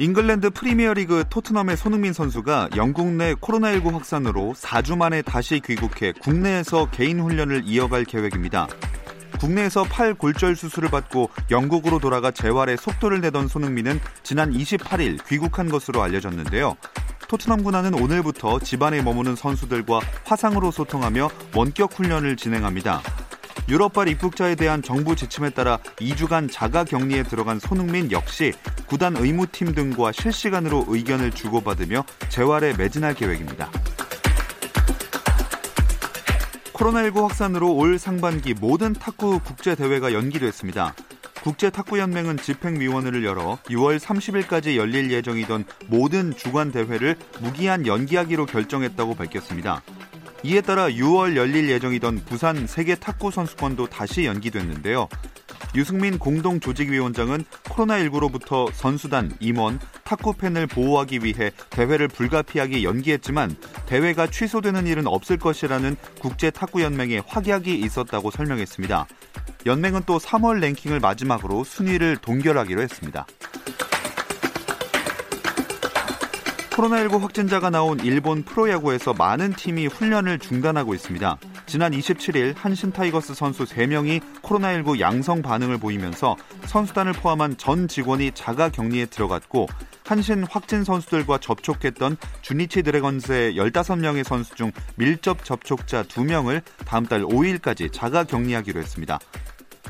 잉글랜드 프리미어리그 토트넘의 손흥민 선수가 영국 내 코로나19 확산으로 4주 만에 다시 귀국해 국내에서 개인 훈련을 이어갈 계획입니다. 국내에서 팔 골절 수술을 받고 영국으로 돌아가 재활에 속도를 내던 손흥민은 지난 28일 귀국한 것으로 알려졌는데요. 토트넘 군화는 오늘부터 집안에 머무는 선수들과 화상으로 소통하며 원격 훈련을 진행합니다. 유럽발 입국자에 대한 정부 지침에 따라 2주간 자가 격리에 들어간 손흥민 역시 구단 의무팀 등과 실시간으로 의견을 주고받으며 재활에 매진할 계획입니다. 코로나19 확산으로 올 상반기 모든 탁구 국제 대회가 연기됐습니다. 국제탁구연맹은 집행위원회를 열어 6월 30일까지 열릴 예정이던 모든 주관 대회를 무기한 연기하기로 결정했다고 밝혔습니다. 이에 따라 6월 열릴 예정이던 부산 세계 탁구 선수권도 다시 연기됐는데요. 유승민 공동조직위원장은 코로나19로부터 선수단, 임원, 탁구 팬을 보호하기 위해 대회를 불가피하게 연기했지만 대회가 취소되는 일은 없을 것이라는 국제탁구연맹의 확약이 있었다고 설명했습니다. 연맹은 또 3월 랭킹을 마지막으로 순위를 동결하기로 했습니다. 코로나19 확진자가 나온 일본 프로야구에서 많은 팀이 훈련을 중단하고 있습니다. 지난 27일 한신 타이거스 선수 3명이 코로나19 양성 반응을 보이면서 선수단을 포함한 전 직원이 자가 격리에 들어갔고 한신 확진 선수들과 접촉했던 주니치 드래건스의 15명의 선수 중 밀접 접촉자 2명을 다음 달 5일까지 자가 격리하기로 했습니다.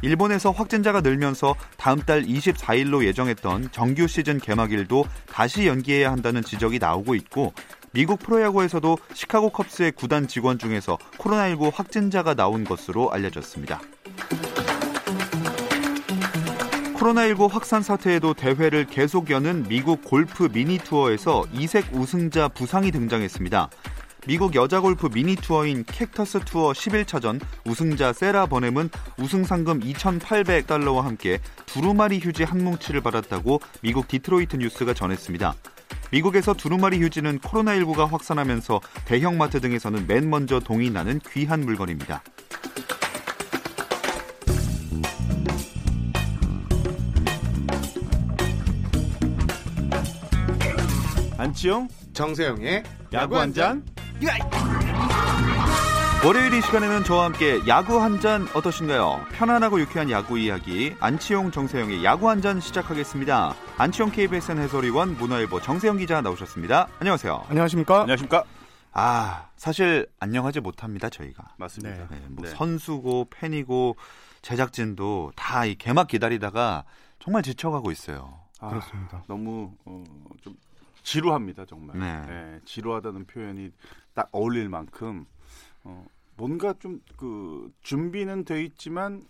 일본에서 확진자가 늘면서 다음 달 24일로 예정했던 정규 시즌 개막일도 다시 연기해야 한다는 지적이 나오고 있고 미국 프로야구에서도 시카고 컵스의 구단 직원 중에서 코로나19 확진자가 나온 것으로 알려졌습니다. 코로나19 확산 사태에도 대회를 계속 여는 미국 골프 미니 투어에서 이색 우승자 부상이 등장했습니다. 미국 여자 골프 미니 투어인 캑터스 투어 11차전 우승자 세라 버넘은 우승 상금 2,800달러와 함께 두루마리 휴지 한 뭉치를 받았다고 미국 디트로이트 뉴스가 전했습니다. 미국에서 두루마리 휴지는 코로나19가 확산하면서 대형마트 등에서는 맨 먼저 동이 나는 귀한 물건입니다. 안치용 정세영의 야구 한 잔. 월요일 이 시간에는 저와 함께 야구 한 잔 어떠신가요? 편안하고 유쾌한 야구 이야기 안치용 정세영의 야구 한 잔 시작하겠습니다. 안치용 KBSN 해설위원 문화일보 정세영 기자 나오셨습니다. 안녕하세요. 안녕하십니까? 안녕하십니까? 아 사실 안녕하지 못합니다 저희가. 맞습니다. 네, 뭐 네. 선수고 팬이고 제작진도 다 이 개막 기다리다가 정말 지쳐가고 있어요. 아, 그렇습니다. 너무 어, 좀 지루합니다 정말. 네. 네, 지루하다는 표현이 딱 어울릴 만큼 어, 뭔가 좀 그 준비는 돼 있지만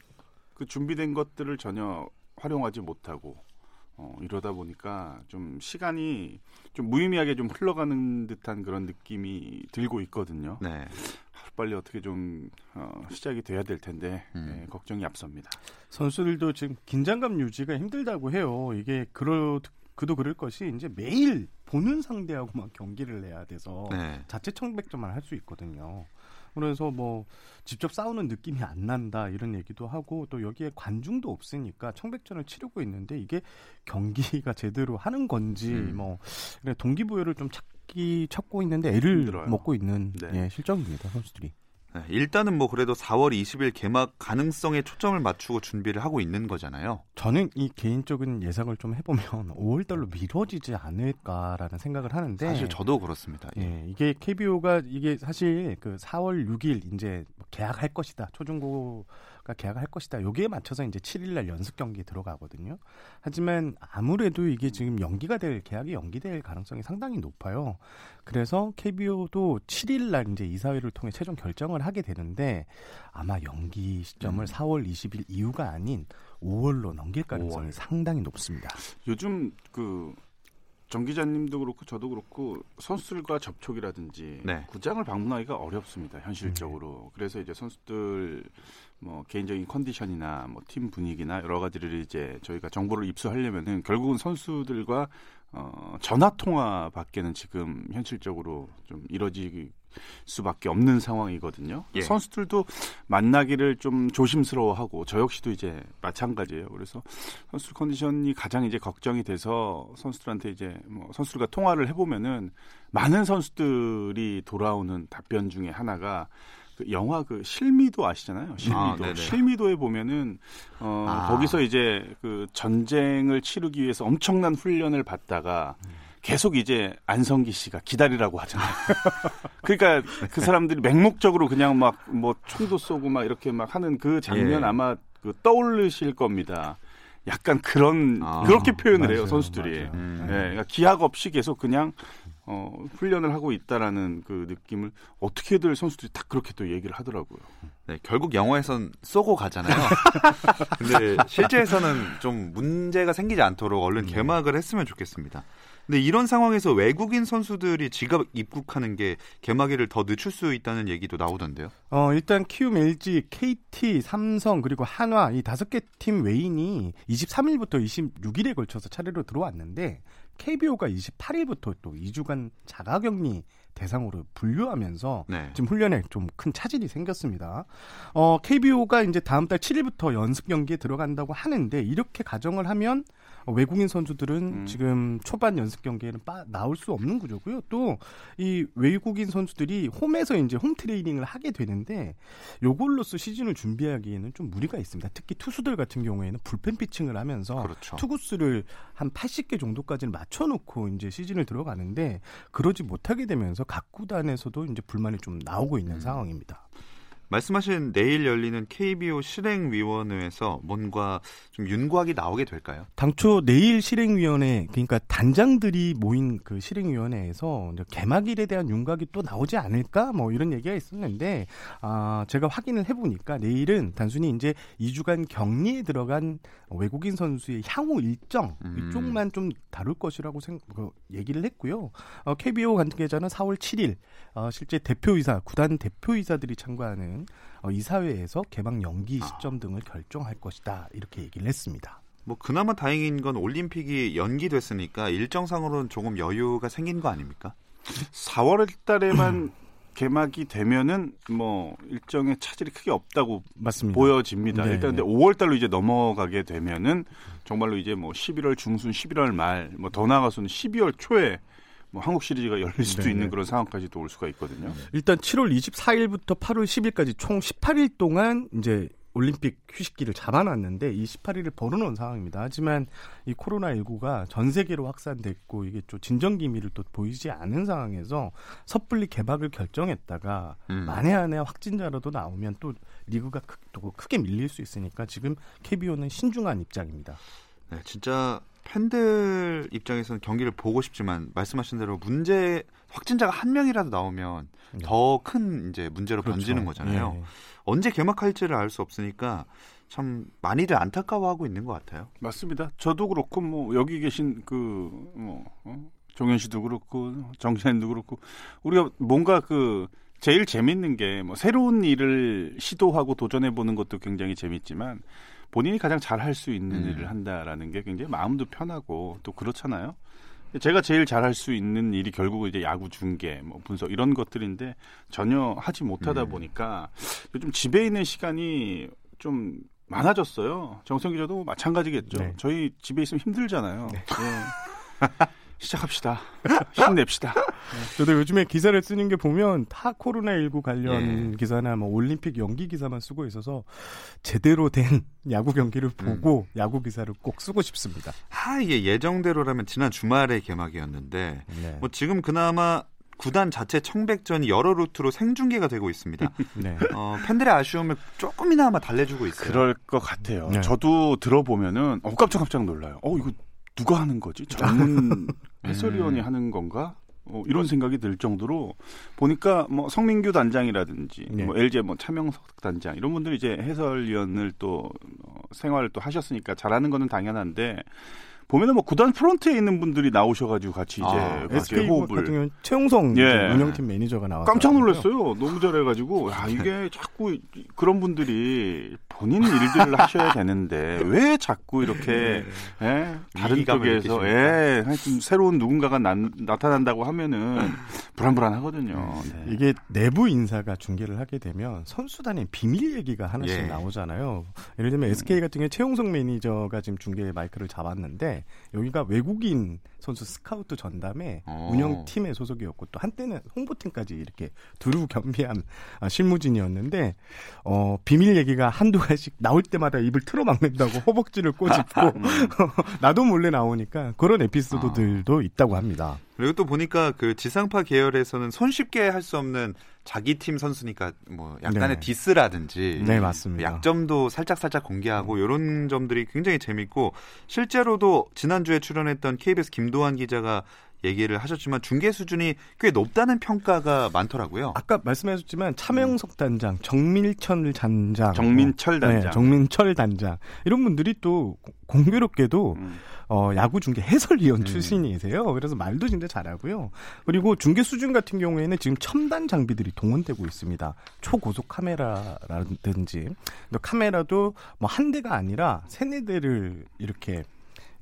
그 준비된 것들을 전혀 활용하지 못하고 어, 이러다 보니까 좀 시간이 좀 무의미하게 좀 흘러가는 듯한 그런 느낌이 들고 있거든요. 네. 빨리 어떻게 좀 어, 시작이 돼야 될 텐데 음. 네, 걱정이 앞섭니다. 선수들도 지금 긴장감 유지가 힘들다고 해요. 이게 그러 그도 그럴 것이 이제 매일 보는 상대하고만 경기를 해야 돼서 네. 자체 청백전만 할 수 있거든요. 그래서 뭐 직접 싸우는 느낌이 안 난다 이런 얘기도 하고 또 여기에 관중도 없으니까 청백전을 치르고 있는데 이게 경기가 제대로 하는 건지 음. 뭐 동기부여를 좀 찾기 찾고 있는데 애를 힘들어요. 먹고 있는 네. 예, 실정입니다 선수들이. 네, 일단은 뭐 그래도 4월 20일 개막 가능성에 초점을 맞추고 준비를 하고 있는 거잖아요. 저는 이 개인적인 예상을 좀 해보면 5월달로 미뤄지지 않을까라는 생각을 하는데 사실 저도 그렇습니다. 예. 예, 이게 KBO가 이게 사실 그 4월 6일 이제 계약할 것이다. 초중고가 계약할 것이다. 여기에 맞춰서 이제 7일 날 연습 경기에 들어가거든요. 하지만 아무래도 이게 지금 연기가 될 계약이 연기될 가능성이 상당히 높아요. 그래서 KBO도 7일 날 이제 이사회를 통해 최종 결정을 하게 되는데 아마 연기 시점을 음. 4월 20일 이후가 아닌 5월로 넘길 가능성이 5월. 상당히 높습니다. 요즘 그 정 기자님도 그렇고 저도 그렇고 선수들과 접촉이라든지 네. 구장을 방문하기가 어렵습니다 현실적으로 음. 그래서 이제 선수들 뭐 개인적인 컨디션이나 뭐 팀 분위기나 여러 가지를 이제 저희가 정보를 입수하려면은 결국은 선수들과 어 전화 통화밖에는 지금 현실적으로 좀 이뤄지 수밖에 없는 상황이거든요. 예. 선수들도 만나기를 좀 조심스러워하고 저 역시도 이제 마찬가지예요. 그래서 선수 컨디션이 가장 이제 걱정이 돼서 선수들한테 이제 뭐 선수들과 통화를 해보면은 많은 선수들이 돌아오는 답변 중에 하나가 그 영화 그 실미도 아시잖아요. 실미도. 아, 실미도에 보면은 어 아. 거기서 이제 그 전쟁을 치르기 위해서 엄청난 훈련을 받다가 음. 계속 이제 안성기 씨가 기다리라고 하잖아요. 그러니까 그 사람들이 맹목적으로 그냥 막 뭐 총도 쏘고 막 이렇게 막 하는 그 장면 예. 아마 그 떠올리실 겁니다. 약간 그런 아, 그렇게 표현을 맞아요, 해요 선수들이. 음. 예, 그러니까 기약 없이 계속 그냥 어, 훈련을 하고 있다라는 그 느낌을 어떻게들 선수들이 딱 그렇게 또 얘기를 하더라고요. 네, 결국 영화에선 쏘고 가잖아요. 근데 실제에서는 좀 문제가 생기지 않도록 얼른 음. 개막을 했으면 좋겠습니다. 근데 이런 상황에서 외국인 선수들이 지갑 입국하는 게 개막일을 더 늦출 수 있다는 얘기도 나오던데요. 어, 일단 키움 LG, KT, 삼성 그리고 한화 이 다섯 개 팀 외인이 23일부터 26일에 걸쳐서 차례로 들어왔는데 KBO가 28일부터 또 2주간 자가격리 대상으로 분류하면서 네. 지금 훈련에 좀 큰 차질이 생겼습니다. 어, KBO가 이제 다음 달 7일부터 연습 경기에 들어간다고 하는데 이렇게 가정을 하면 어, 외국인 선수들은 음. 지금 초반 연습 경기에는 빠, 나올 수 없는 구조고요. 또 이 외국인 선수들이 홈에서 이제 홈 트레이닝을 하게 되는데 요걸로써 시즌을 준비하기에는 좀 무리가 있습니다. 특히 투수들 같은 경우에는 불펜 피칭을 하면서 그렇죠. 투구수를 한 80개 정도까지는 맞춰놓고 이제 시즌을 들어가는데 그러지 못하게 되면서 각 구단에서도 이제 불만이 좀 나오고 있는 음. 상황입니다. 말씀하신 내일 열리는 KBO 실행위원회에서 뭔가 좀 윤곽이 나오게 될까요? 당초 내일 실행위원회 그러니까 단장들이 모인 그 실행위원회에서 개막일에 대한 윤곽이 또 나오지 않을까 뭐 이런 얘기가 있었는데 아 제가 확인을 해보니까 내일은 단순히 이제 2주간 격리에 들어간 외국인 선수의 향후 일정 음. 이쪽만 좀 다룰 것이라고 생, 그 얘기를 했고요. 어, KBO 관계자는 4월 7일 어, 실제 대표이사 구단 대표이사들이 참가하는 어, 이사회에서 개막 연기 아. 시점 등을 결정할 것이다 이렇게 얘기를 했습니다. 뭐 그나마 다행인 건 올림픽이 연기됐으니까 일정상으로는 조금 여유가 생긴 거 아닙니까? 4월 달에만 개막이 되면은 뭐 일정의 차질이 크게 없다고 맞습니다. 보여집니다. 네, 일단 근데 5월 달로 이제 넘어가게 되면은 정말로 이제 뭐 11월 중순, 11월 말, 뭐 더 나가서는 12월 초에 뭐 한국 시리즈가 열릴 수도 네 있는 네. 그런 상황까지도 올 수가 있거든요. 일단 7월 24일부터 8월 10일까지 총 18일 동안 이제 올림픽 휴식기를 잡아놨는데 이 18일을 벌어놓은 상황입니다. 하지만 이 코로나19가 전 세계로 확산됐고 이게 좀 진정 기미를 또 보이지 않은 상황에서 섣불리 개막을 결정했다가 음. 만에 안에 확진자라도 나오면 또 리그가 크, 또 크게 밀릴 수 있으니까 지금 KBO는 신중한 입장입니다. 네, 진짜 팬들 입장에서는 경기를 보고 싶지만 말씀하신 대로 문제 확진자가 한 명이라도 나오면 네. 더큰 이제 문제로 그렇죠. 번지는 거잖아요. 네. 언제 개막할지를 알 수 없으니까 참 많이들 안타까워하고 있는 것 같아요. 맞습니다. 저도 그렇고 뭐 여기 계신 그뭐 어? 종현 씨도 그렇고 정신현도 그렇고 우리가 뭔가 그 제일 재밌는 게 뭐 새로운 일을 시도하고 도전해 보는 것도 굉장히 재밌지만 본인이 가장 잘할 수 있는 음. 일을 한다라는 게 굉장히 마음도 편하고 또 그렇잖아요. 제가 제일 잘할 수 있는 일이 결국 이제 야구 중계, 뭐 분석 이런 것들인데 전혀 하지 못하다 음. 보니까 요즘 집에 있는 시간이 좀 많아졌어요. 정성 기자도 마찬가지겠죠. 네. 저희 집에 있으면 힘들잖아요. 네. 네. 시작합시다. 힘냅시다. 저도 요즘에 기사를 쓰는 게 보면 타 코로나19 관련 네. 기사나 뭐 올림픽 연기 기사만 쓰고 있어서 제대로 된 야구 경기를 보고 음. 야구 기사를 꼭 쓰고 싶습니다. 하, 이게 예정대로라면 지난 주말에 개막이었는데 네. 뭐 지금 그나마 구단 자체 청백전이 여러 루트로 생중계가 되고 있습니다. 네. 어, 팬들의 아쉬움을 조금이나마 달래주고 있어요. 그럴 것 같아요. 네. 저도 들어보면은 어, 깜짝깜짝 놀라요. 어 이거 누가 하는 거지? 전문 해설위원이 음. 하는 건가? 어, 이런 생각이 들 정도로 보니까 뭐 성민규 단장이라든지 네. 뭐 LG 뭐 차명석 단장 이런 분들이 이제 해설위원을 또 어, 생활을 또 하셨으니까 잘하는 거는 당연한데 보면은 뭐 구단 프런트에 있는 분들이 나오셔가지고 같이 이제 아, SK 호흡을 같은 경우 최용성 예. 운영팀 매니저가 나와서 깜짝 놀랐어요. 너무 잘해가지고 야 이게 자꾸 그런 분들이 본인 일들을 하셔야 되는데 왜 자꾸 이렇게 네. 예? 다른 쪽에서 예, 하여튼 새로운 누군가가 난, 나타난다고 하면은 불안불안하거든요. 네. 이게 내부 인사가 중계를 하게 되면 선수단의 비밀 얘기가 하나씩 예. 나오잖아요. 예를 들면 SK 같은 경우 최용성 매니저가 지금 중계 마이크를 잡았는데 여기가 외국인 선수 스카우트 전담에 어. 운영팀의 소속이었고 또 한때는 홍보팀까지 이렇게 두루 겸비한 아, 실무진이었는데 어, 비밀 얘기가 한두 가지씩 나올 때마다 입을 틀어막는다고 허벅지를 꼬집고 음. 나도 몰래 나오니까 그런 에피소드들도 아. 있다고 합니다. 그리고 또 보니까 그 지상파 계열에서는 손쉽게 할 수 없는 자기 팀 선수니까 뭐 약간의 네. 디스라든지 네, 맞습니다. 약점도 살짝 살짝 공개하고 이런 점들이 굉장히 재밌고 실제로도 지난주에 출연했던 KBS 김도환 기자가 얘기를 하셨지만 중계 수준이 꽤 높다는 평가가 많더라고요. 아까 말씀하셨지만 차명석 단장, 정밀철 단장, 정민철 단장, 네, 정민철 단장 이런 분들이 또 공교롭게도 음. 어, 야구 중계 해설위원 음. 출신이세요. 그래서 말도 진짜 잘하고요. 그리고 중계 수준 같은 경우에는 지금 첨단 장비들이 동원되고 있습니다. 초고속 카메라라든지 카메라도 뭐 한 대가 아니라 세네 대를 이렇게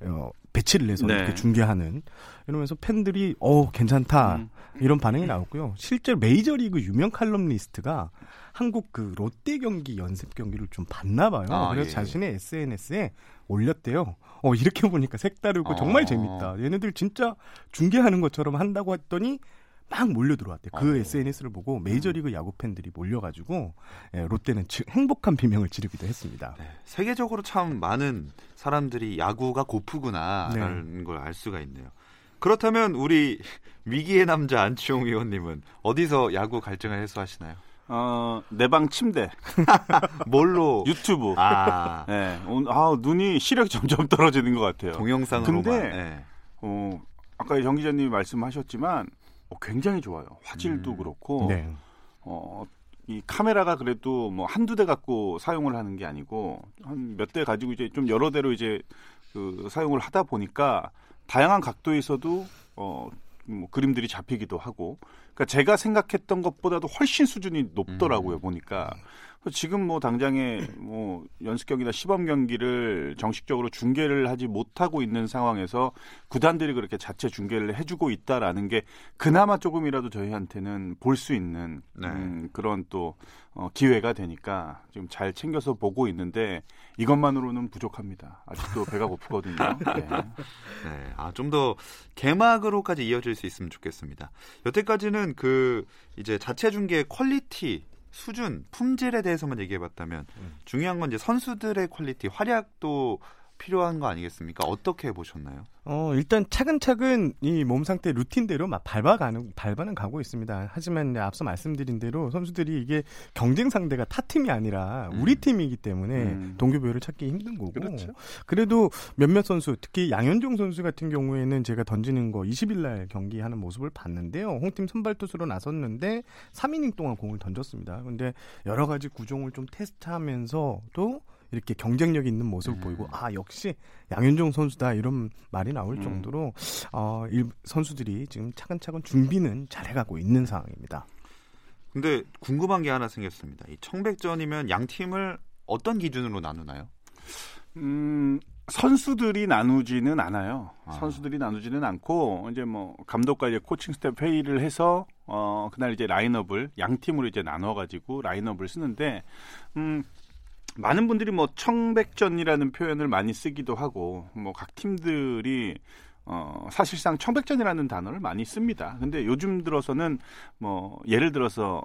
어, 배치를 해서 네. 이렇게 중계하는 이러면서 팬들이 어 괜찮다 음. 이런 반응이 나왔고요. 실제 메이저리그 유명 칼럼니스트가 한국 그 롯데 경기 연습 경기를 좀 봤나 봐요. 아, 그래서 예. 자신의 SNS에 올렸대요. 어 이렇게 보니까 색다르고 아. 정말 재밌다. 얘네들 진짜 중계하는 것처럼 한다고 했더니 막 몰려 들어왔대. 그 어. SNS를 보고 메이저리그 야구 팬들이 몰려가지고 예, 롯데는 지, 행복한 비명을 지르기도 했습니다. 네, 세계적으로 참 많은 사람들이 야구가 고프구나라는 네. 걸알 수가 있네요. 그렇다면 우리 위기의 남자 안치홍 의원님은 어디서 야구 갈증을 해소하시나요? 어, 내 방 침대. 뭘로? 유튜브. 아. 네. 아, 눈이 시력이 점점 떨어지는 것 같아요. 동영상으로만. 근데, 네. 어, 아까 정 기자님이 말씀하셨지만, 어, 굉장히 좋아요. 화질도 음. 그렇고, 네. 어, 이 카메라가 그래도 뭐 한두 대 갖고 사용을 하는 게 아니고, 한 몇 대 가지고 이제 좀 여러 대로 이제 그 사용을 하다 보니까, 다양한 각도에서도 어, 뭐 그림들이 잡히기도 하고 그러니까 제가 생각했던 것보다도 훨씬 수준이 높더라고요 음. 보니까 지금 뭐 당장에 뭐 연습 경기나 시범 경기를 정식적으로 중계를 하지 못하고 있는 상황에서 구단들이 그렇게 자체 중계를 해주고 있다라는 게 그나마 조금이라도 저희한테는 볼 수 있는 네. 음, 그런 또 어, 기회가 되니까 지금 잘 챙겨서 보고 있는데 이것만으로는 부족합니다. 아직도 배가 고프거든요. 네. 네. 아, 좀 더 개막으로까지 이어질 수 있으면 좋겠습니다. 여태까지는 그 이제 자체 중계 퀄리티 수준, 품질에 대해서만 얘기해봤다면 음. 중요한 건 이제 선수들의 퀄리티, 활약도 필요한 거 아니겠습니까? 어떻게 보셨나요? 어, 일단 차근차근 이 몸 상태 루틴대로 막 밟아가는, 밟아는 가고 있습니다. 하지만 앞서 말씀드린 대로 선수들이 이게 경쟁 상대가 타 팀이 아니라 우리 음. 팀이기 때문에 음. 동기부여를 찾기 힘든 거고. 그렇죠. 그래도 몇몇 선수, 특히 양현종 선수 같은 경우에는 제가 던지는 거 20일 날 경기하는 모습을 봤는데요. 홍팀 선발 투수로 나섰는데 3이닝 동안 공을 던졌습니다. 근데 여러 가지 구종을 좀 테스트하면서도 이렇게 경쟁력 있는 모습을 음. 보이고 아 역시 양현종 선수다 이런 말이 나올 음. 정도로 어, 일, 선수들이 지금 차근차근 준비는 잘해가고 있는 상황입니다. 근데 궁금한 게 하나 생겼습니다. 이 청백전이면 양 팀을 어떤 기준으로 나누나요? 음, 선수들이 나누지는 않아요. 아. 선수들이 나누지는 않고 이제 뭐 감독과 이제 코칭 스태프 회의를 해서 어 그날 이제 라인업을 양 팀으로 이제 나눠 가지고 라인업을 쓰는데 음 많은 분들이 뭐 청백전이라는 표현을 많이 쓰기도 하고 뭐 각 팀들이 어 사실상 청백전이라는 단어를 많이 씁니다. 근데 요즘 들어서는 뭐 예를 들어서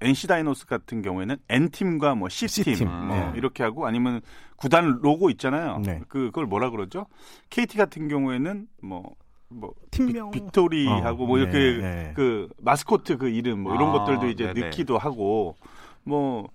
NC 다이노스 같은 경우에는 N 팀과 뭐 C 팀, C팀. 뭐 네. 이렇게 하고 아니면 구단 로고 있잖아요. 네. 그 그걸 뭐라 그러죠? KT 같은 경우에는 뭐뭐 팀명 빅, 빅토리하고 어, 뭐 이렇게 네, 네. 그 마스코트 그 이름 뭐 이런 아, 것들도 이제 네네. 넣기도 하고 뭐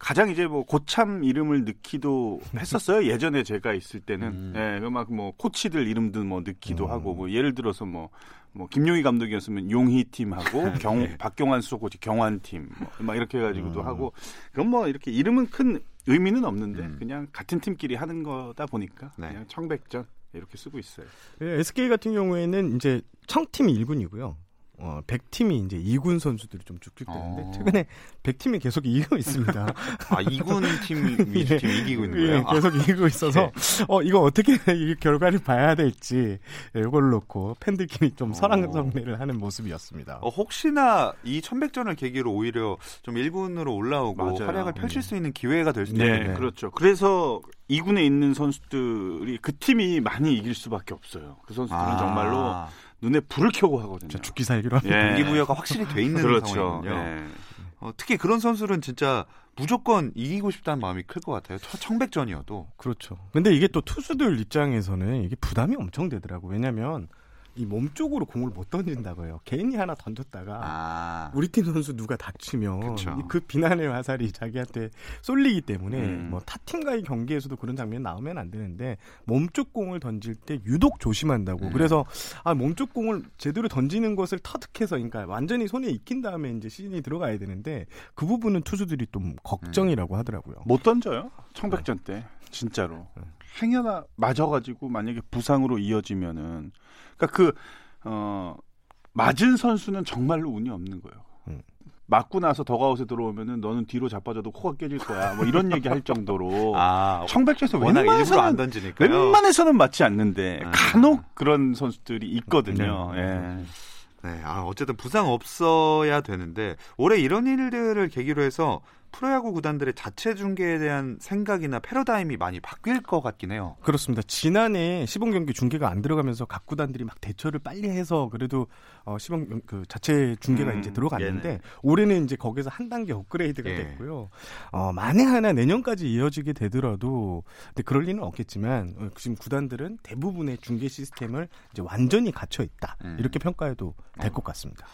가장 이제 뭐 고참 이름을 넣기도 했었어요 예전에 제가 있을 때는 음. 예, 막뭐 코치들 이름도 뭐 넣기도 음. 하고 뭐 예를 들어서 뭐 뭐 김용희 감독이었으면 용희 팀하고 경 네. 박경환 수석 코치 경환 팀막 이렇게 해가지고도 음. 하고 그건 뭐 이렇게 이름은 큰 의미는 없는데 음. 그냥 같은 팀끼리 하는 거다 보니까 네. 그냥 청백전 이렇게 쓰고 있어요. SK 같은 경우에는 이제 청팀이 1군이고요. 어, 100팀이 이제 2군 선수들이 좀 쭉쭉 되는데 어. 최근에 100팀이 계속 이기고 있습니다. 아, 2군 팀, 위주 팀 이기고 있는 거예요? 아. 예, 계속 이기고 있어서 어 이거 어떻게 이 결과를 봐야 될지 예, 이걸 놓고 팬들끼리 좀 어. 설왕설래를 하는 모습이었습니다. 어, 혹시나 이 천백전을 계기로 오히려 좀 1군으로 올라오고 맞아요. 활약을 펼칠 수 있는 기회가 될 수도 네, 있겠네요. 그렇죠. 그래서 2군에 있는 선수들이 그 팀이 많이 이길 수밖에 없어요. 그 선수들은 아, 정말로 눈에 불을 켜고 하거든요. 죽기 살기로 합니다. 예. 동기부여가 확실히 돼 있는 그렇죠. 상황이군요. 예. 어, 특히 그런 선수들은 진짜 무조건 이기고 싶다는 마음이 클 것 같아요. 첫 청백전이어도. 그렇죠. 근데 이게 또 투수들 입장에서는 이게 부담이 엄청 되더라고. 왜냐면 이 몸 쪽으로 공을 못 던진다고요. 개인이 하나 던졌다가 아, 우리 팀 선수 누가 다치면. 이그 비난의 화살이 자기한테 쏠리기 때문에 음. 뭐 타 팀과의 경기에서도 그런 장면 나오면 안 되는데 몸 쪽 공을 던질 때 유독 조심한다고. 음. 그래서 아 몸 쪽 공을 제대로 던지는 것을 터득해서 그러니까 완전히 손에 익힌 다음에 이제 시즌이 들어가야 되는데 그 부분은 투수들이 좀 걱정이라고 하더라고요. 못 던져요. 청백전 때 진짜로 행여나 맞아가지고 만약에 부상으로 이어지면은 그러니까 그 어, 맞은 선수는 정말로 운이 없는 거예요. 음. 맞고 나서 더가웃에 들어오면은 너는 뒤로 자빠져도 코가 깨질 거야. 뭐 이런 얘기 할 정도로 아, 워낙 일부러 안 웬만해서는 던지니까요. 웬만해서는 맞지 않는데 아. 간혹 그런 선수들이 있거든요. 네. 예. 네, 아, 어쨌든 부상 없어야 되는데 올해 이런 일들을 계기로 해서 프로야구 구단들의 자체 중계에 대한 생각이나 패러다임이 많이 바뀔 것 같긴 해요. 그렇습니다. 지난해 시범 경기 중계가 안 들어가면서 각 구단들이 막 대처를 빨리 해서 그래도 어 시범 경- 그 자체 중계가 음, 이제 들어갔는데 네네. 올해는 이제 거기서 한 단계 업그레이드가 예. 됐고요. 어 만에 하나 내년까지 이어지게 되더라도 근데 그럴 리는 없겠지만 어, 지금 구단들은 대부분의 중계 시스템을 이제 완전히 갖춰 있다 음. 이렇게 평가해도 될것 같습니다.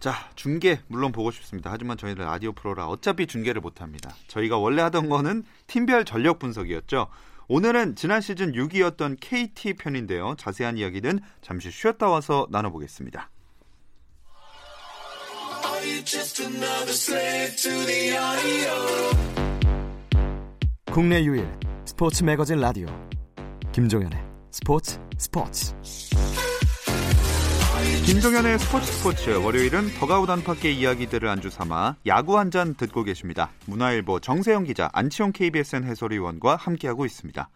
자, 중계 물론 보고 싶습니다. 하지만 저희는 라디오 프로라 어차피 중계를 못 합니다. 저희가 원래 하던 거는 팀별 전력 분석이었죠. 오늘은 지난 시즌 6위였던 KT 편인데요. 자세한 이야기는 잠시 쉬었다 와서 나눠보겠습니다. 국내 유일 스포츠 매거진 라디오 김종현의 스포츠 스포츠 김종현의 스포츠 스포츠 월요일은 더가웃 안팎의 이야기들을 안주 삼아 야구 한 잔 듣고 계십니다. 문화일보 정세영 기자, 안치홍 KBSN 해설위원과 함께하고 있습니다.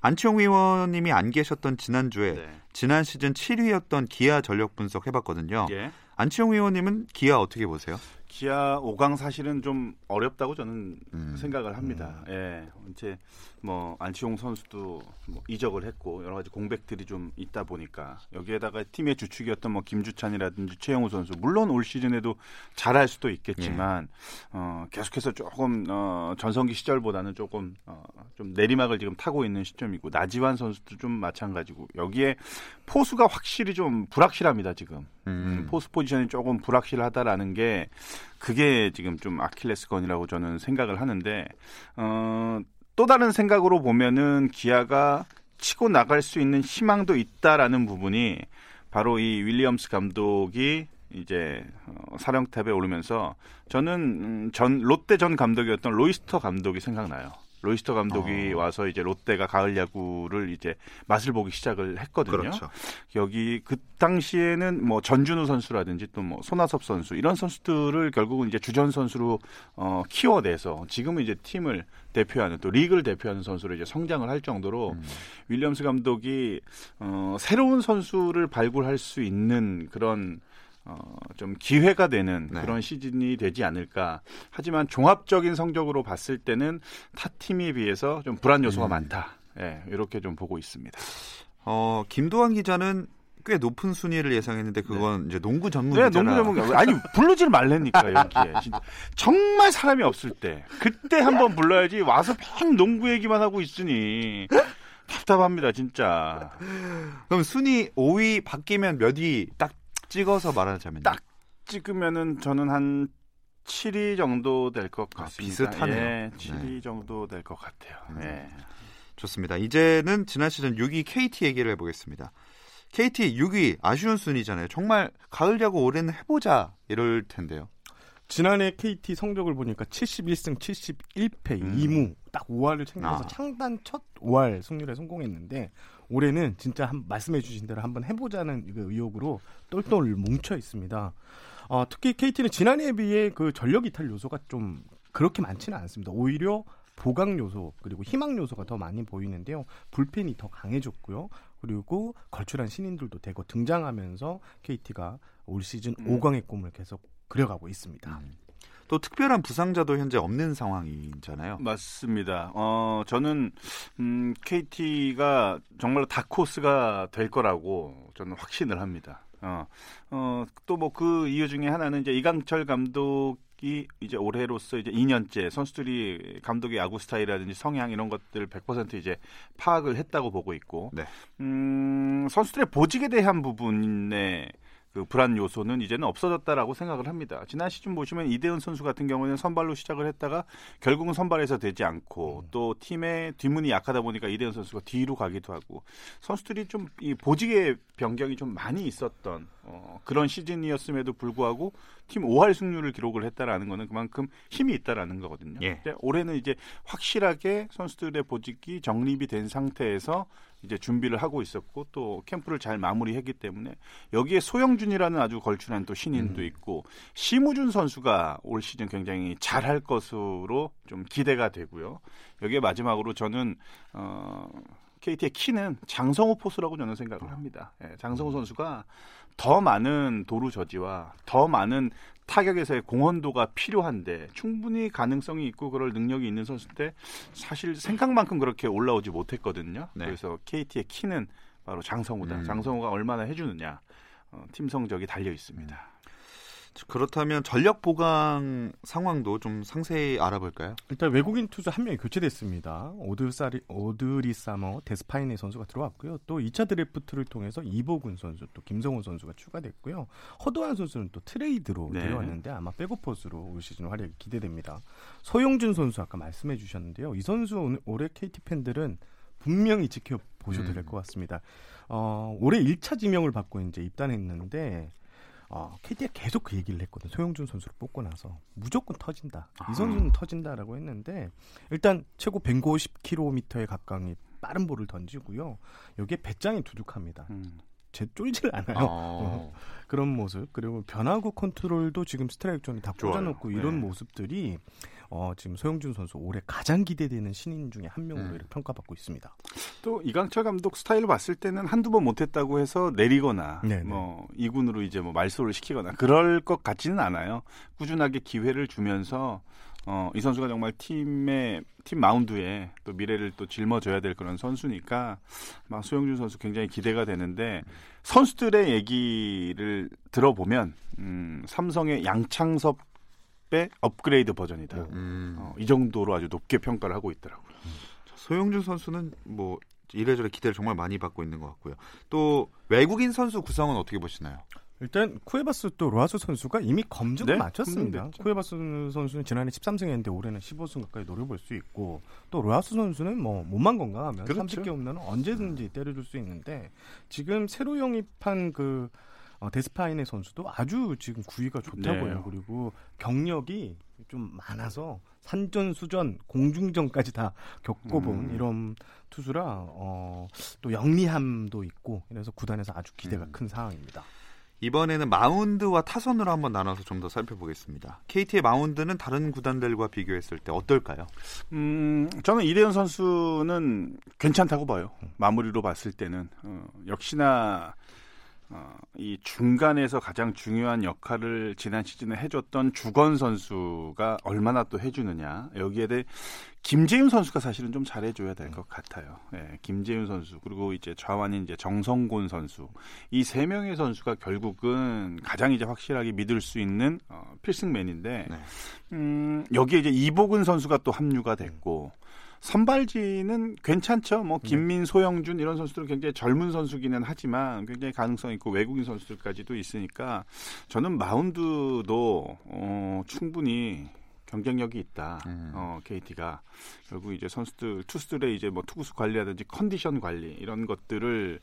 안치홍 위원님이 안 계셨던 지난주에 네. 지난 시즌 7위였던 기아 전력 분석 해봤거든요. 예. 안치홍 위원님은 기아 어떻게 보세요? 기아 5강 사실은 좀 어렵다고 저는 음. 생각을 합니다. 예. 이제 뭐 안치홍 선수도 뭐 이적을 했고 여러 가지 공백들이 좀 있다 보니까 여기에다가 팀의 주축이었던 뭐 김주찬이라든지 최영우 선수 물론 올 시즌에도 잘할 수도 있겠지만 어 계속해서 조금 어 전성기 시절보다는 조금 어 좀 내리막을 지금 타고 있는 시점이고 나지완 선수도 좀 마찬가지고 여기에 포수가 확실히 좀 불확실합니다 지금. 음, 포스 포지션이 조금 불확실하다라는 게 그게 지금 좀 아킬레스건이라고 저는 생각을 하는데 어, 또 다른 생각으로 보면은 기아가 치고 나갈 수 있는 희망도 있다라는 부분이 바로 이 윌리엄스 감독이 이제 어, 사령탑에 오르면서 저는 음, 전 롯데 전 감독이었던 로이스터 감독이 생각나요. 로이스터 감독이 어. 와서 이제 롯데가 가을 야구를 이제 맛을 보기 시작을 했거든요. 그렇죠. 여기 그 당시에는 뭐 전준우 선수라든지 또 뭐 손아섭 선수 이런 선수들을 결국은 이제 주전 선수로 어 키워내서 지금은 이제 팀을 대표하는 또 리그를 대표하는 선수로 이제 성장을 할 정도로 음. 윌리엄스 감독이 어 새로운 선수를 발굴할 수 있는 그런 어 좀 기회가 되는 네. 그런 시즌이 되지 않을까. 하지만 종합적인 성적으로 봤을 때는 타 팀에 비해서 좀 불안 요소가 음. 많다. 예, 이렇게 좀 보고 있습니다. 어, 김도환 기자는 꽤 높은 순위를 예상했는데 그건 이제 농구 전문 네, 기자라. 농구 전문가. 아니, 부르질 말라니까, 여기에. 진짜. 정말 사람이 없을 때. 그때 한번 불러야지 와서 맨 농구 얘기만 하고 있으니. 답답합니다, 진짜. 그럼 순위 5위 바뀌면 몇 위 딱 찍어서 말하자면 딱 찍으면은 저는 한 7위 정도 될것 아, 같습니다. 비슷하네요. 예, 7위 네. 정도 될 것 같아요. 음. 예. 좋습니다. 이제는 지난 시즌 6위 KT 얘기를 해보겠습니다. KT 6위 아쉬운 순위잖아요. 정말 가을 야구 올해는 해보자 이럴 텐데요. 지난해 KT 성적을 보니까 71승 71패 음. 2무 딱 5할을 챙겨서 아. 창단 첫 5할 승률에 성공했는데 올해는 진짜 한, 말씀해 주신 대로 한번 해보자는 그 의욕으로 똘똘 뭉쳐 있습니다. 어, 특히 KT는 지난해에 비해 그 전력 이탈 요소가 좀 그렇게 많지는 않습니다. 오히려 보강 요소 그리고 희망 요소가 더 많이 보이는데요. 불펜이 더 강해졌고요. 그리고 걸출한 신인들도 대거 등장하면서 KT가 올 시즌 음. 5강의 꿈을 계속 그려가고 있습니다. 음. 또 특별한 부상자도 현재 없는 상황이잖아요. 맞습니다. 어, 저는 음, KT가 정말로 다코스가 될 거라고 저는 확신을 합니다. 어, 어, 또 뭐 그 이유 중에 하나는 이제 이강철 감독 이 이제 올해로서 이제 2년째 선수들이 감독의 야구 스타일이라든지 성향 이런 것들 100% 이제 파악을 했다고 보고 있고, 네. 음, 선수들의 보직에 대한 부분에 그 불안 요소는 이제는 없어졌다라고 생각을 합니다. 지난 시즌 보시면 이대훈 선수 같은 경우는 선발로 시작을 했다가 결국은 선발에서 되지 않고 또 팀의 뒷문이 약하다 보니까 이대훈 선수가 뒤로 가기도 하고 선수들이 좀 이 보직의 변경이 좀 많이 있었던 어, 그런 시즌이었음에도 불구하고 팀 5할 승률을 기록을 했다라는 거는 그만큼 힘이 있다라는 거거든요. 예. 근데 올해는 이제 확실하게 선수들의 보직이 정립이 된 상태에서 이제 준비를 하고 있었고 또 캠프를 잘 마무리했기 때문에 여기에 소영준이라는 아주 걸출한 또 신인도 있고 심우준 선수가 올 시즌 굉장히 잘할 것으로 좀 기대가 되고요. 여기에 마지막으로 저는 어 KT의 키는 장성호 포수라고 저는 생각을 합니다. 예, 장성호 선수가 더 많은 도루 저지와 더 많은 타격에서의 공헌도가 필요한데 충분히 가능성이 있고 그럴 능력이 있는 선수인데 사실 생각만큼 그렇게 올라오지 못했거든요. 네. 그래서 KT의 키는 바로 장성호다. 음. 장성호가 얼마나 해주느냐 어, 팀 성적이 달려 있습니다. 그렇다면 전력 보강 상황도 좀 상세히 알아볼까요? 일단 외국인 투수 한 명이 교체됐습니다. 오드사리, 오드리 사머 데스파이네 선수가 들어왔고요. 또 2차 드래프트를 통해서 이보근 선수, 또 김성훈 선수가 추가됐고요. 허도한 선수는 또 트레이드로 네. 내려왔는데 아마 백오포스로 올 시즌 활약이 기대됩니다. 소용준 선수 아까 말씀해 주셨는데요. 이 선수 오늘- 올해 KT 팬들은 분명히 지켜보셔도 음. 될것 같습니다. 어, 올해 1차 지명을 받고 이제 입단했는데 어, KT가 계속 그 얘기를 했거든. 소영준 선수를 뽑고 나서 무조건 터진다. 아. 이 선수는 터진다라고 했는데 일단 최고 150km에 가까운 빠른 볼을 던지고요. 여기에 배짱이 두둑합니다. 음. 제 쫄질 않아요. 어. 그런 모습 그리고 변화구 컨트롤도 지금 스트라이크 존에 다. 꽂아놓고 이런 네. 모습들이 어, 지금 소영준 선수 올해 가장 기대되는 신인 중에 한 명으로 음. 이렇게 평가받고 있습니다. 또 이강철 감독 스타일을 봤을 때는 한두 번 못했다고 해서 내리거나 네네. 뭐 이군으로 이제 뭐 말소를 시키거나 그럴 것 같지는 않아요. 꾸준하게 기회를 주면서 어, 이 선수가 정말 팀의 팀 마운드에 또 미래를 또 짊어져야 될 그런 선수니까 막 소영준 선수 굉장히 기대가 되는데 선수들의 얘기를 들어보면 음, 삼성의 양창섭 의 업그레이드 버전이다. 음. 어, 이 정도로 아주 높게 평가를 하고 있더라고요. 소영준 선수는 뭐 이래저래 기대를 정말 많이 받고 있는 것 같고요. 또 외국인 선수 구성은 어떻게 보시나요? 일단 쿠에바스 또 로하스 선수가 이미 검증을 네, 마쳤습니다. 쿠에바스 선수는 지난해 13승 했는데 올해는 15승 가까이 노려볼 수 있고 또 로하스 선수는 뭐 몸만 건강하면 그렇죠. 30개 홈런은 언제든지 때려줄 수 있는데 지금 새로 영입한 그 어, 데스파이네 선수도 아주 지금 구위가 좋다고요. 네. 그리고 경력이 좀 많아서 산전 수전 공중전까지 다 겪어본 음. 이런 투수라 어, 또 영리함도 있고 이래서 구단에서 아주 기대가 음. 큰 상황입니다. 이번에는 마운드와 타선으로 한번 나눠서 좀 더 살펴보겠습니다. KT의 마운드는 다른 구단들과 비교했을 때 어떨까요? 음, 저는 이대현 선수는 괜찮다고 봐요. 마무리로 봤을 때는 어, 역시나 어, 이 중간에서 가장 중요한 역할을 지난 시즌에 해줬던 주건 선수가 얼마나 또 해주느냐 여기에 대해 김재윤 선수가 사실은 좀 잘해줘야 될 것 같아요. 예, 김재윤 선수 그리고 이제 좌완인 이제 정성곤 선수 이 세 명의 선수가 결국은 가장 이제 확실하게 믿을 수 있는 어, 필승맨인데 네. 음, 여기에 이제 이복은 선수가 또 합류가 됐고 선발진은 괜찮죠. 뭐 김민, 소영준 이런 선수들은 굉장히 젊은 선수기는 하지만 굉장히 가능성 있고 외국인 선수들까지도 있으니까 저는 마운드도 어, 충분히 경쟁력이 있다. 음. 어, KT가 결국 이제 선수들 투수들의 이제 뭐 투구수 관리라든지 컨디션 관리 이런 것들을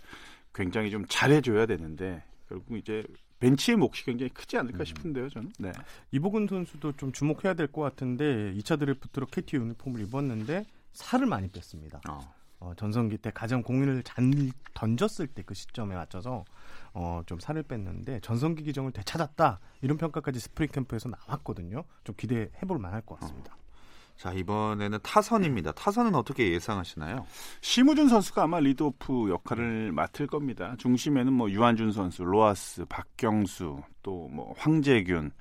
굉장히 좀 잘해줘야 되는데 결국 이제 벤치의 몫이 굉장히 크지 않을까 음. 싶은데요, 저는. 네. 이보근 선수도 좀 주목해야 될 것 같은데 2차 드래프트로 KT 유니폼을 입었는데 살을 많이 뺐습니다. 어. 어, 전성기 때 가장 공을 잘 던졌을 때 그 시점에 맞춰서 어, 좀 살을 뺐는데 전성기 기량을 되찾았다 이런 평가까지 스프링 캠프에서 나왔거든요. 좀 기대해 볼 만할 것 같습니다. 자 이번에는 타선입니다. 타선은 어떻게 예상하시나요? 심우준 선수가 아마 리드오프 역할을 맡을 겁니다. 중심에는 뭐 유한준 선수, 로아스, 박경수, 또 뭐 황재균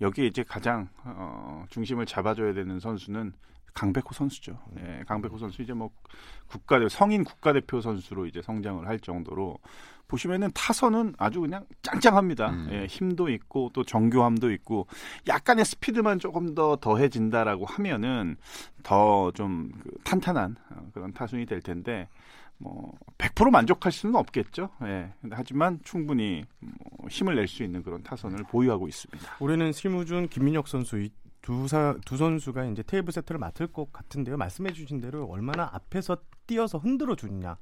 여기에 이제 가장 어, 중심을 잡아줘야 되는 선수는 강백호 선수죠. 예, 강백호 선수 이제 뭐 국가 성인 국가대표 선수로 이제 성장을 할 정도로 보시면은 타선은 아주 그냥 짱짱합니다. 음. 예, 힘도 있고 또 정교함도 있고 약간의 스피드만 조금 더 더해진다라고 하면은 더좀그 탄탄한 어, 그런 타순이 될 텐데 뭐100% 만족할 수는 없겠죠. 예. 하지만 충분히 뭐 힘을 낼 수 있는 그런 타선을 보유하고 있습니다. 올해는 심우준, 김민혁 선수 이 두, 사, 두 선수가 이제 테이블 세트를 맡을 것 같은데요. 말씀해 주신 대로 얼마나 앞에서 뛰어서 흔들어 주느냐.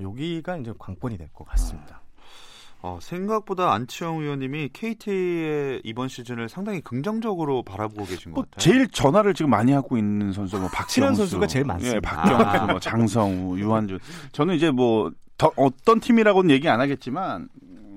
여기가 이제 관건이 될 것 같습니다. 어, 생각보다 안치홍 의원님이 KT의 이번 시즌을 상당히 긍정적으로 바라보고 계신 것 뭐 같아요. 제일 전화를 지금 많이 하고 있는 선수가 뭐 친한 선수가 제일 많습니다. 예, 박경수, 뭐 장성우, 유한준. 저는 이제 뭐 더, 어떤 팀이라고는 얘기 안 하겠지만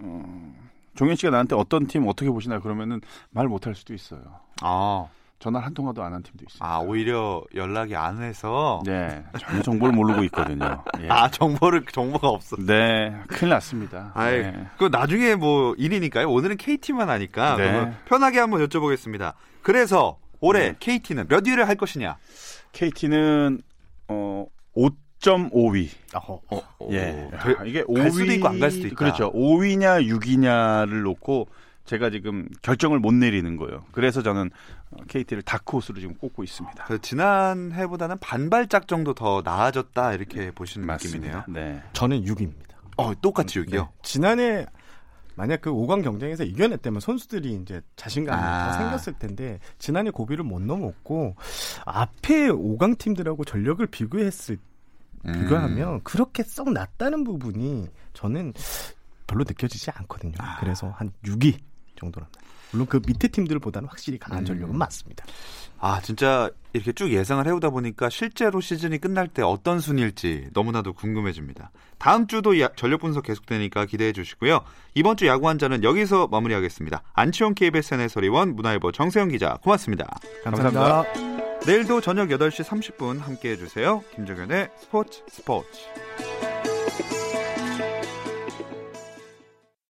어, 종현 씨가 나한테 어떤 팀 어떻게 보시나 그러면은 말 못할 수도 있어요. 아, 전화 한 통화도 안 한 팀도 있어요. 아 오히려 연락이 안 해서 네, 전혀 정보를 모르고 있거든요. 예. 아 정보를 정보가 없어. 네, 큰일 났습니다. 아이, 네. 그 나중에 뭐 일이니까요. 오늘은 KT만 하니까 네. 편하게 한번 여쭤보겠습니다. 그래서 올해 KT는 몇 위를 할 것이냐? KT는 어 5.5위. 어허. 예. 되- 아, 이게 갈 수도 있고 안 갈 수도 있다. 그렇죠. 5위냐 6위냐를 놓고 제가 지금 결정을 못 내리는 거예요. 그래서 저는 KT를 다크호스로 지금 꼽고 있습니다. 그 지난 해보다는 반발짝 정도 더 나아졌다 이렇게 보시는 느낌이네요. 네. 저는 6위입니다. 어, 똑같이 여기요. 네. 지난해 만약 그 5강 경쟁에서 이겨냈다면 선수들이 이제 자신감이 아. 더 생겼을 텐데 지난해 고비를 못 넘었고 앞에 5강 팀들하고 전력을 비교했을 음. 비교하면 그렇게 썩 낮다는 부분이 저는 별로 느껴지지 않거든요. 아. 그래서 한 6위 정도랍니다. 물론 그 밑에 팀들보다는 확실히 강한 음. 전력은 맞습니다. 아, 진짜 이렇게 쭉 예상을 해오다 보니까 실제로 시즌이 끝날 때 어떤 순위일지 너무나도 궁금해집니다. 다음 주도 야- 전력 분석 계속되니까 기대해 주시고요. 이번 주 야구 한자는 여기서 마무리하겠습니다. 안치홍 KBS 해설위원 문화일보 정세영 기자 고맙습니다. 감사합니다. 내일도 저녁 8시 30분 함께 해 주세요. 김정현의 스포츠 스포츠.